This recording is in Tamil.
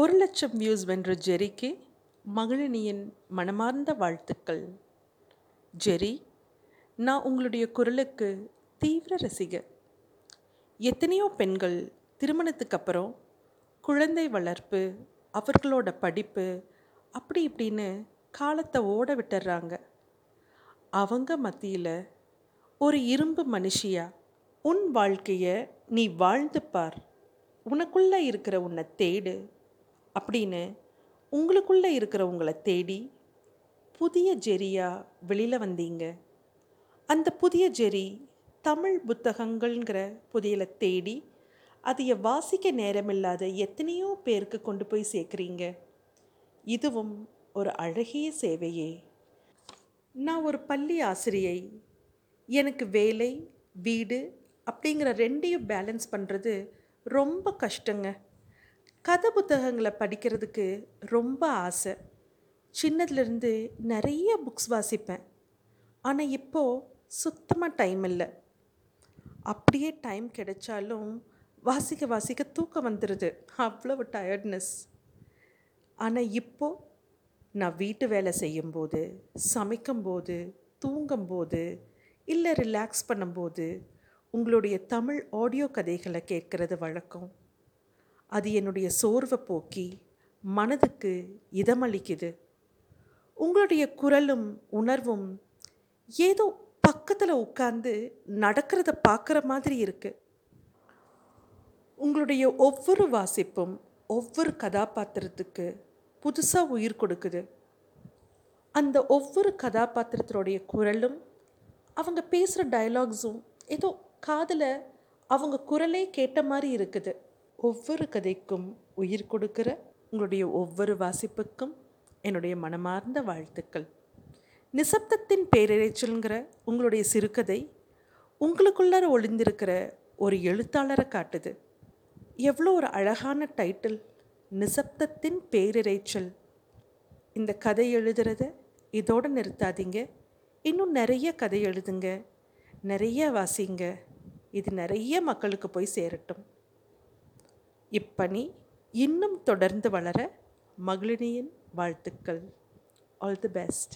ஒரு லட்சம் வியூஸ் வென்ற ஜெரிக்கு மகிழினியின் மனமார்ந்த வாழ்த்துக்கள். ஜெரி நான் உங்களுடைய குரலுக்கு தீவிர ரசிகர். எத்தனையோ பெண்கள் திருமணத்துக்கு அப்புறம் குழந்தை வளர்ப்பு அவர்களோட படிப்பு அப்படி இப்படின்னு காலத்தை ஓட விட்டுறாங்க. அவங்க மத்தியில் ஒரு இரும்பு மனுஷியா உன் வாழ்க்கையை நீ வாழ்ந்து பார் உனக்குள்ளே இருக்கிற உன்னை தேடு. அப்படின்னு உங்களுக்குள்ளே இருக்கிறவங்கள தேடி புதிய ஜெரியாக வெளியில் வந்தீங்க. அந்த புதிய ஜெரி தமிழ் புத்தகங்கள்ங்கிற புதியலை தேடி அதைய வாசிக்க நேரமில்லாத எத்தனையோ பேருக்கு கொண்டு போய் சேர்க்குறீங்க. இதுவும் ஒரு அழகிய சேவையே. நான் ஒரு பள்ளி ஆசிரியை. எனக்கு வேலை வீடு அப்படிங்கிற ரெண்டையும் பேலன்ஸ் பண்ணுறது ரொம்ப கஷ்டங்க. கதை புத்தகங்களை படிக்கிறதுக்கு ரொம்ப ஆசை. சின்னதுலேருந்து நிறைய புக்ஸ் வாசிப்பேன். ஆனால் இப்போது சுத்தமாக டைம் இல்லை. அப்படியே டைம் கிடைச்சாலும் வாசிக்க வாசிக்க தூக்கம் வந்துடுது அவ்வளவு டயர்ட்னஸ் ஆனால் இப்போது நான் வீட்டு வேலை செய்யும்போது சமைக்கும்போது தூங்கும்போது இல்லை ரிலாக்ஸ் பண்ணும்போது உங்களுடைய தமிழ் ஆடியோ கதைகளை கேட்குறது வழக்கம். அது என்னுடைய சோர்வை போக்கி மனதுக்கு இதமளிக்குது. உங்களுடைய குரலும் உணர்வும் ஏதோ பக்கத்தில் உட்காந்து நடக்கிறத பார்க்குற மாதிரி இருக்குது உங்களுடைய ஒவ்வொரு வாசிப்பும் ஒவ்வொரு கதாபாத்திரத்துக்கு புதுசாக உயிர் கொடுக்குது. அந்த ஒவ்வொரு கதாபாத்திரத்தினுடைய குரலும் அவங்க பேசுகிற டயலாக்ஸும் ஏதோ காதில் அவங்க குரலே கேட்ட மாதிரி இருக்குது. ஒவ்வொரு கதைக்கும் உயிர் கொடுக்கிற உங்களுடைய ஒவ்வொரு வாசிப்புக்கும் என்னுடைய மனமார்ந்த வாழ்த்துக்கள். நிசப்தத்தின் பேரிரைச்சல்ங்கிற உங்களுடைய சிறுகதை உங்களுக்குள்ளார ஒளிந்திருக்கிற ஒரு எழுத்தாளரை காட்டுது. எவ்வளோ ஒரு அழகான டைட்டில் நிசப்தத்தின் பேரிரைச்சல் இந்த கதை எழுதுறத இதோடு நிறுத்தாதீங்க. இன்னும் நிறைய கதை எழுதுங்க. நிறைய வாசிங்க. இது நிறைய மக்களுக்கு போய் சேரட்டும். இப்பணி இன்னும் தொடர்ந்து வளர மகளினியின் வாழ்த்துக்கள். All the best